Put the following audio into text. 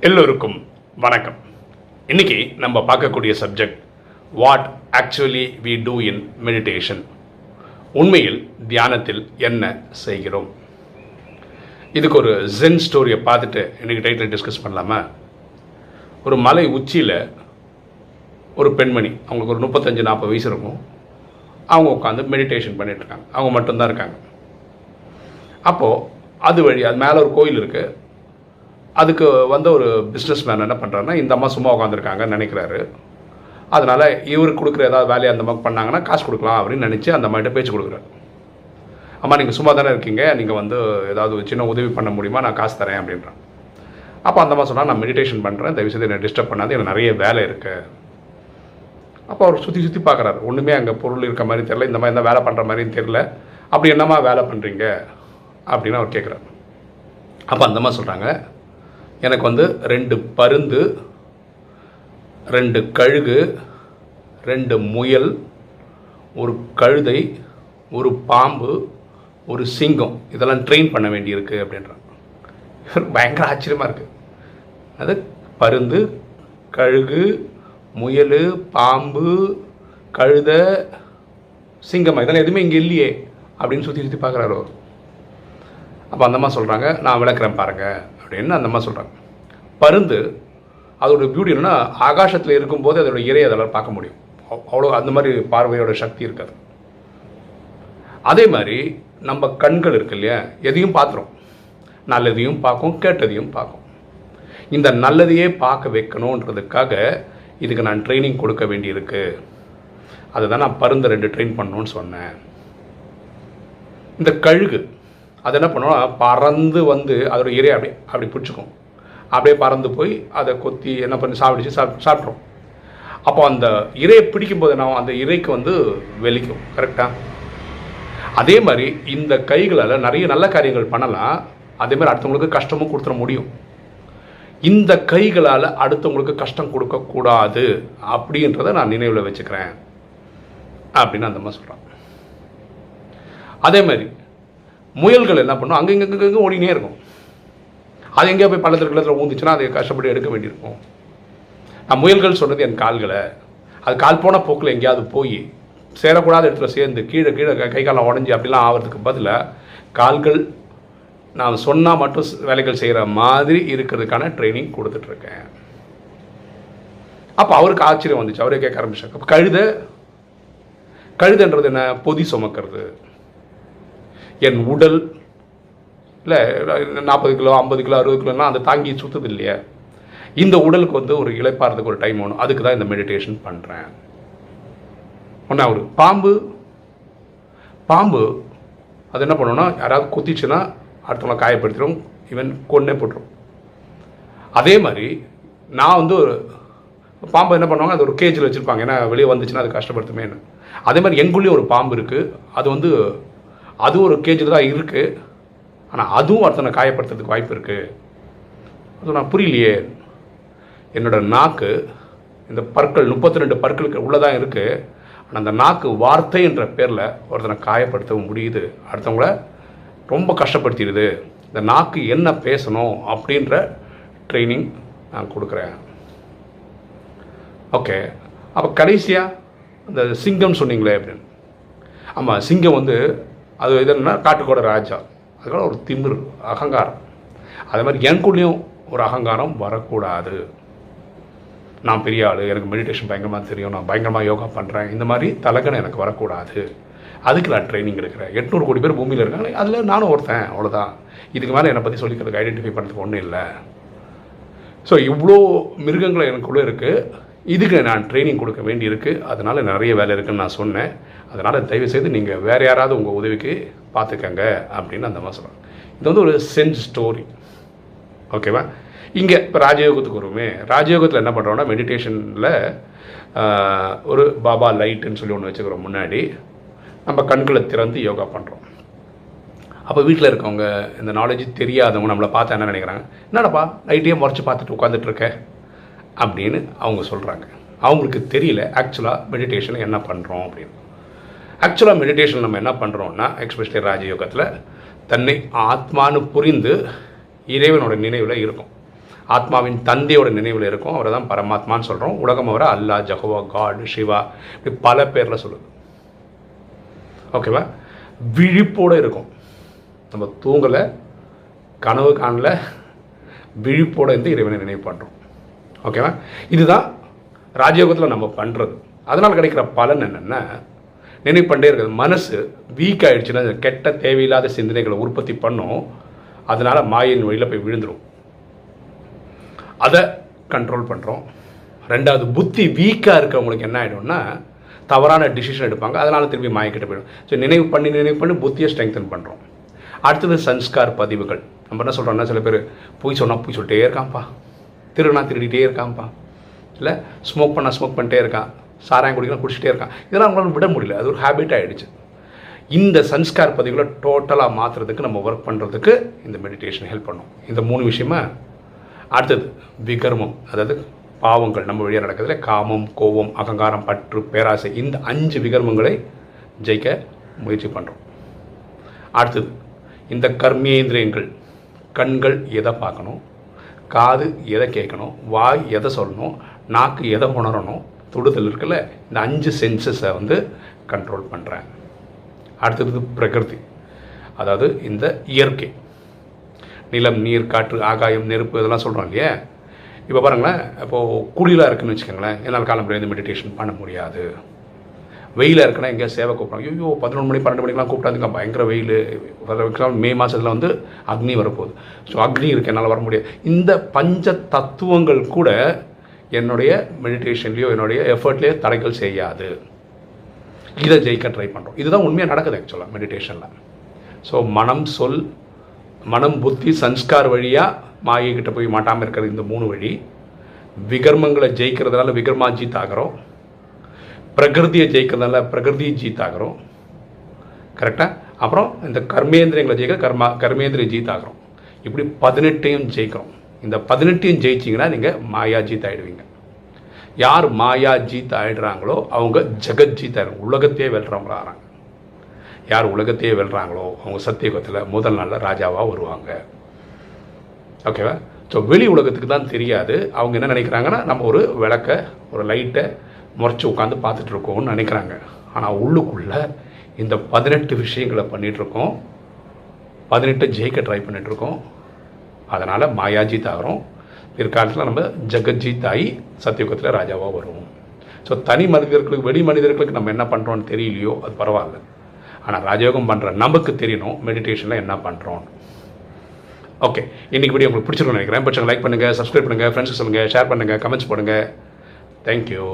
எல்லோருக்கும் வணக்கம். இன்னைக்கு நம்ம பார்க்கக்கூடிய subject what actually we do in meditation உண்மையில் தியானத்தில் என்ன செய்கிறோம்? இதுக்கு ஒரு ஜென் ஸ்டோரியை பார்த்துட்டு இன்றைக்கி டைட்டில் டிஸ்கஸ் பண்ணலாமா? ஒரு மலை உச்சியில் ஒரு பெண்மணி அவங்களுக்கு ஒரு முப்பத்தஞ்சு நாற்பது வயசு இருக்கும். அவங்க உட்காந்து மெடிடேஷன் பண்ணிகிட்ருக்காங்க இருக்காங்க. அவங்க மட்டும்தான் இருக்காங்க. அப்போது அது வழி அது மேலே ஒரு கோயில் இருக்குது அதுக்கு வந்த ஒரு பிஸ்னஸ் மேன் என்ன பண்ணுறாருன்னா இந்த அம்மா சும்மா உட்காந்துருக்காங்கன்னு நினைக்கிறாரு. அதனால் இவருக்கு கொடுக்குற ஏதாவது வேலையை அந்த மாதிரி பண்ணாங்கன்னா காசு கொடுக்கலாம் அப்படின்னு நினச்சி அந்த அம்மாட்ட பேச்சு கொடுக்குறாரு. அம்மா நீங்கள் சும்மா தானே இருக்கீங்க நீங்கள் வந்து ஏதாவது ஒரு சின்ன உதவி பண்ண முடியுமா? நான் காசு தரேன் அப்படின்றான். அப்போ அந்த அம்மா சொன்னால் நான் மெடிடேஷன் பண்ணுறேன் தயவு செய்து என்னை டிஸ்டர்ப் பண்ணாது எனக்கு நிறைய வேலை இருக்குது அப்போ அவர் சுற்றி சுற்றி பார்க்குறாரு ஒன்றுமே அங்கே பொருள் இருக்க மாதிரி தெரில இந்த மாதிரி எந்த வேலை பண்ணுற மாதிரியும் தெரில அப்படி என்னம்மா வேலை பண்ணுறீங்க அப்படின்னு அவர் கேட்குறாரு அப்போ அந்த அம்மா சொல்கிறாங்க எனக்கு வந்து ரெண்டு பருந்து ரெண்டு கழுகு ரெண்டு முயல் ஒரு கழுதை ஒரு பாம்பு ஒரு சிங்கம். இதெல்லாம் ட்ரெயின் பண்ண வேண்டியிருக்கு அப்படின்றான். பயங்கர ஆச்சரியமாக இருக்குது அது பருந்து கழுகு முயல் பாம்பு கழுதை சிங்கம்? இதெல்லாம் எதுவுமே இங்கே இல்லையே அப்படின்னு சுற்றி சுற்றி பார்க்குறாரு. அப்போ அந்தம்மா சொல்கிறாங்க நான் விளக்குறேன் பாருங்கள் அப்படின்னு அந்த அம்மா சொல்கிறாங்க பருந்து அதோட பியூட்டி என்னென்னா ஆகாசத்தில் இருக்கும்போது அதோட இறையை அதெல்லாம் பார்க்க முடியும். அவ்வளோ அந்த மாதிரி பார்வையோட சக்தி இருக்காது. அதே மாதிரி நம்ம கண்கள் இருக்கு இல்லையா? எதையும் பார்த்துரும். நல்லதையும் பார்க்கும் கேட்டதையும் பார்க்கும். இந்த நல்லதையே பார்க்க வைக்கணுன்றதுக்காக இதுக்கு நான் ட்ரைனிங் கொடுக்க வேண்டியிருக்கு. அதை தான் நான் பருந்து ரெண்டு ட்ரெயின் பண்ணணும்னு சொன்னேன். இந்த கழுகு அது என்ன பண்ணுவோம் பறந்து வந்து அதோட இறையை அப்படி அப்படி பிடிச்சிக்கும். அப்படியே பறந்து போய் அதை கொத்தி என்ன பண்ணி சாப்பிடுச்சு சாப் சாப்பிட்றோம் அப்போ அந்த இறையை பிடிக்கும்போது நான் அந்த இறைக்கு வந்து வெளிக்கும் கரெக்டாக அதே மாதிரி இந்த கைகளால் நிறைய நல்ல காரியங்கள் பண்ணலாம். அதே மாதிரி அடுத்தவங்களுக்கு கஷ்டமும் கொடுத்துட முடியும். இந்த கைகளால் அடுத்தவங்களுக்கு கஷ்டம் கொடுக்கக்கூடாது அப்படின்றத நான் நினைவில் வச்சுக்கிறேன். அப்படின்னு அந்த மாதிரி சொல்கிறான் அதே மாதிரி முயல்கள் என்ன பண்ணும்? அங்கே இங்கே இங்கே ஓடினே இருக்கும். அது எங்கேயோ போய் பள்ளத்தில் கிளத்தில் ஊந்துச்சுன்னா அதை கஷ்டப்பட்டு எடுக்க வேண்டியிருக்கும். நான் முயல்கள் சொன்னது என் கால்களை. அது கால் போன போக்கில் எங்கேயாவது போய் சேரக்கூடாத இடத்துல சேர்ந்து கீழே கீழே கை- காலம் உடஞ்சி அப்படிலாம் ஆகிறதுக்கு பதிலாக கால்கள் நான் சொன்னால் மட்டும் வேலைகள் செய்கிற மாதிரி இருக்கிறதுக்கான ட்ரைனிங் கொடுத்துட்ருக்கேன். அப்போ அவருக்கு ஆச்சரியம் வந்துச்சு. அவரே கேட்க ஆரம்பிச்சாங்க அப்போ கழுத கழுதைன்றது என்ன? பொதி சுமக்கிறது. என் உடல் இல்லை நாற்பது கிலோ ஐம்பது கிலோ அறுபது கிலோலாம் அந்த தாங்கி சுற்றுது இல்லையா? இந்த உடலுக்கு வந்து ஒரு இளைப்பாறதுக்கு ஒரு டைம் வேணும். அதுக்கு தான் இந்த மெடிடேஷன் பண்ணுறேன் ஒன்றா ஒரு பாம்பு பாம்பு அது என்ன பண்ணுன்னா யாராவது குத்திச்சுன்னா அடுத்தவங்களை காயப்படுத்திடும் ஈவன் கொன்னே போட்டுரும். அதே மாதிரி நான் வந்து ஒரு பாம்பு என்ன பண்ணுவாங்க அது ஒரு கேஜில் வச்சுருப்பாங்க. ஏன்னா வெளியே வந்துச்சுன்னா அது கஷ்டப்படுத்துமேன்னு. அதே மாதிரி எங்குள்ளேயும் ஒரு பாம்பு இருக்குது அது வந்து அது ஒரு கேஜில் தான் இருக்குது ஆனால் அதுவும் ஒருத்தனை காயப்படுத்துறதுக்கு வாய்ப்பு இருக்குது அது நான் புரியலையே. என்னோட நாக்கு இந்த பற்கள் முப்பத்தி ரெண்டு பற்களுக்கு உள்ளே தான் இருக்குது ஆனால் அந்த நாக்கு வார்த்தை என்ற பேரில் ஒருத்தனை காயப்படுத்தவும் முடியுது. அடுத்தவங்கள ரொம்ப கஷ்டப்படுத்திடுது. இந்த நாக்கு என்ன பேசணும் அப்படின்ற ட்ரைனிங் நான் கொடுக்குறேன். ஓகே அப்போ கடைசியாக அந்த சிங்கம் சொன்னீங்களே அப்படின்னு. ஆமாம் சிங்கம் வந்து அது எதுன்னா என்னன்னா காட்டுக்கோட ராஜா. அதுக்கான ஒரு திமிர் அகங்காரம். அதே மாதிரி எனக்குள்ளேயும் ஒரு அகங்காரம் வரக்கூடாது. நான் பெரிய ஆள் எனக்கு மெடிடேஷன் பயங்கரமாக தெரியும் நான் பயங்கரமாக யோகா பண்ணுறேன் இந்த மாதிரி தலைக்கணம் எனக்கு வரக்கூடாது. அதுக்கு நான் ட்ரைனிங் எடுக்கிறேன். எட்நூறு கோடி பேர் பூமியில் இருக்காங்க அதில் நானும் ஒருத்தன் அவ்வளோதான் இதுக்கு மேலே என்னை பற்றி சொல்லிக்கிறதுக்கு ஐடென்டிஃபை பண்ணுறதுக்கு ஒன்றும் இல்லை. ஸோ இவ்வளோ மிருகங்கள் எனக்குள்ளே இருக்குது இதுக்கு நான் ட்ரைனிங் கொடுக்க வேண்டியிருக்கு. அதனால் நிறைய வேலை இருக்குன்னு நான் சொன்னேன். அதனால் தயவுசெய்து நீங்கள் வேறு யாராவது உங்கள் உதவிக்கு பார்த்துக்கங்க அப்படின்னு அந்த மாதிரி சொல்கிறாங்க இது வந்து ஒரு சென்ஸ் ஸ்டோரி ஓகேவா இங்கே இப்போ ராஜயோகத்துக்கு வருவோமே. ராஜயோகத்தில் என்ன பண்ணுறோன்னா மெடிடேஷனில் ஒரு பாபா லைட்டுன்னு சொல்லி ஒன்று வச்சுக்கிறோம் முன்னாடி. நம்ம கண்களை திறந்து யோகா பண்ணுறோம் அப்போ வீட்டில் இருக்கவங்க இந்த நாலேஜ் தெரியாதவங்க நம்மளை பார்த்தா என்ன நினைக்கிறாங்க? என்னடாப்பா லைட்டையே முறைச்சி பார்த்துட்டு உட்காந்துட்டு அப்படின்னு அவங்க சொல்கிறாங்க அவங்களுக்கு தெரியல ஆக்சுவலாக மெடிடேஷனில் என்ன பண்ணுறோம் அப்படின்னு. ஆக்சுவலாக மெடிடேஷன் நம்ம என்ன பண்ணுறோம்னா எக்ஸ்பெஷலி ராஜயோகத்தில் தன்னை ஆத்மானு புரிந்து இறைவனோட நினைவில் இருக்கும். ஆத்மாவின் தந்தையோட நினைவில் இருக்கும். அவரை தான் பரமாத்மான்னு சொல்கிறோம் உலகம் அவரை அல்லா ஜஹோவா காட் சிவா இப்படி பல பேரில் சொல்லுது. ஓகேவா விழிப்போடு இருக்கும். நம்ம தூங்கலை கனவு காணல விழிப்போடு இருந்து இறைவனை நினைவு பண்ணுறோம் ஓகேவா? இதுதான் ராஜயோகத்தில் நம்ம பண்ணுறது அதனால் கிடைக்கிற பலன் என்னென்னா நினைவு பண்ணிட்டே இருக்குது மனசு வீக் ஆகிடுச்சுன்னா கெட்ட தேவையில்லாத சிந்தனைகளை உற்பத்தி பண்ணும். அதனால் மாயின் வழியில் போய் விழுந்துடும் அதை கண்ட்ரோல் பண்ணுறோம் ரெண்டாவது புத்தி வீக்காக இருக்கிறவங்களுக்கு என்ன ஆகிடும்னா தவறான டிசிஷன் எடுப்பாங்க. அதனால் திரும்பி மாயக்கிட்ட போயிடும். ஸோ நினைவு பண்ணி நினைவு பண்ணி புத்தியை ஸ்ட்ரெங்தன் பண்ணுறோம் அடுத்தது சன்ஸ்கார் பதிவுகள். நம்ம என்ன சொல்கிறோம்னா சில பேர் போய் சொன்னால் போய் சொல்லிட்டே இருக்கான்ப்பா. திருனா திருடிட்டே இருக்கான்ப்பா. இல்லை ஸ்மோக் பண்ணால் ஸ்மோக் பண்ணிட்டே இருக்கான். சாராயம் குடிக்கலாம் குடிச்சிட்டே இருக்கான். இதெல்லாம் அவங்களால விட முடியல. அது ஒரு ஹேபிட் ஆகிடுச்சு இந்த சன்ஸ்கார் பதிவுகளை டோட்டலாக மாற்றுறதுக்கு நம்ம ஒர்க் பண்ணுறதுக்கு இந்த மெடிடேஷன் ஹெல்ப் பண்ணும். இந்த மூணு விஷயமா? அடுத்தது விகர்மம். அதாவது பாவங்கள் நம்ம வழியாக நடக்கிறதுல காமம் கோபம் அகங்காரம் பற்று பேராசை இந்த அஞ்சு விகர்மங்களை ஜெயிக்க முயற்சி பண்ணுறோம் அடுத்தது இந்த கர்மேந்திரியங்கள். கண்கள் எதை பார்க்கணும்? காது எதை கேட்கணும் வாய் எதை சொல்லணும் நாக்கு எதை உணரணும் தொடுதல் இருக்குல்ல இந்த அஞ்சு சென்சஸை வந்து கண்ட்ரோல் பண்ணுறேன் அடுத்தது பிரகிருதி. அதாவது இந்த இயற்கை. நிலம் நீர் காற்று ஆகாயம் நெருப்பு இதெல்லாம் சொல்கிறோம் இல்லையா? இப்போ பாருங்களேன் இப்போது குளிராக இருக்குன்னு வச்சுக்கோங்களேன் என்னால் காலம் வந்து மெடிடேஷன் பண்ண முடியாது. வெயிலாக இருக்குன்னா எங்கேயா சேவை கூப்பிட்றாங்க. ஐயோ பதினொன்று மணி பன்னெண்டு மணிக்கெலாம் கூப்பிட்டாதுங்க பயங்கர வெயில். ஃபார் எக்ஸாம்பிள் மே மாதத்தில் வந்து அக்னி வரப்போகுது. ஸோ அக்னி இருக்குது என்னால் வர முடியாது. இந்த பஞ்ச தத்துவங்கள் கூட என்னுடைய மெடிடேஷன்லேயோ என்னுடைய எஃபர்ட்லேயோ தடைகள் செய்யாது. இதை ஜெயிக்க ட்ரை பண்ணுறோம் இதுதான் உண்மையாக நடக்குது ஆக்சுவலாக மெடிடேஷனில் ஸோ மனம் சொல் மனம் புத்தி சன்ஸ்கார் வழியாக மாயைக்கிட்ட போய் மாட்டாமல் இருக்கிறது இந்த மூணு வழி. விகர்மங்களை ஜெயிக்கிறதுனால விகர்மா ஜீத் ஆகிறோம். பிரகிருதியை ஜெயிக்கிறதுனால பிரகிருதி ஜீத் ஆகிறோம் கரெக்டாக அப்புறம் இந்த கர்மேந்திரியங்களை ஜெயிக்க கர்மா கர்மேந்திரியம் ஜீத் ஆகிறோம் இப்படி பதினெட்டையும் ஜெயிக்கிறோம். இந்த பதினெட்டையும் ஜெயிச்சிங்கன்னா நீங்கள் மாயா ஜீத் ஆகிடுவீங்க யார் மாயா ஜீத் ஆகிடுறாங்களோ அவங்க ஜெகத் ஜீத் ஆகிடும் உலகத்தையே வெல்றவங்களா ஆகிறாங்க யார் உலகத்தையே வெல்றாங்களோ அவங்க சத்தியகத்தில் முதல் நாளில் ராஜாவாக வருவாங்க. ஓகேவா ஸோ வெளி உலகத்துக்கு தான் தெரியாது. அவங்க என்ன நினைக்கிறாங்கன்னா நம்ம ஒரு விளக்கை ஒரு லைட்டை முறைச்சி உட்காந்து பார்த்துட்ருக்கோம்னு நினைக்கிறாங்க. ஆனால் உள்ளுக்குள்ளே இந்த பதினெட்டு விஷயங்களை பண்ணிகிட்ருக்கோம் பதினெட்டு ஜெயிக்க ட்ரை பண்ணிகிட்ருக்கோம் அதனால் மாயாஜித் ஆகிறோம் பிற்காலத்தில் நம்ம ஜெகஜித் ஆகி சத்தியுகத்தில் ராஜாவாக வருவோம். ஸோ தனி மனிதர்களுக்கு வெளி மனிதர்களுக்கு நம்ம என்ன பண்ணுறோன்னு தெரியலையோ அது பரவாயில்ல. ஆனால் ராஜயோகம் பண்ணுற நமக்கு தெரியணும் மெடிடேஷனில் என்ன பண்ணுறோம் ஓகே இன்றைக்கி வீடியோ உங்களுக்கு பிடிச்சிருக்கோம் நினைக்கிறேன். பட்சம் லைக் பண்ணுங்கள் சப்ஸ்கிரைப் பண்ணுங்கள் ஃப்ரெண்ட்ஸ் சொல்லுங்கள் ஷேர் பண்ணுங்கள் கமெண்ட்ஸ் பண்ணுங்கள் தேங்க்யூ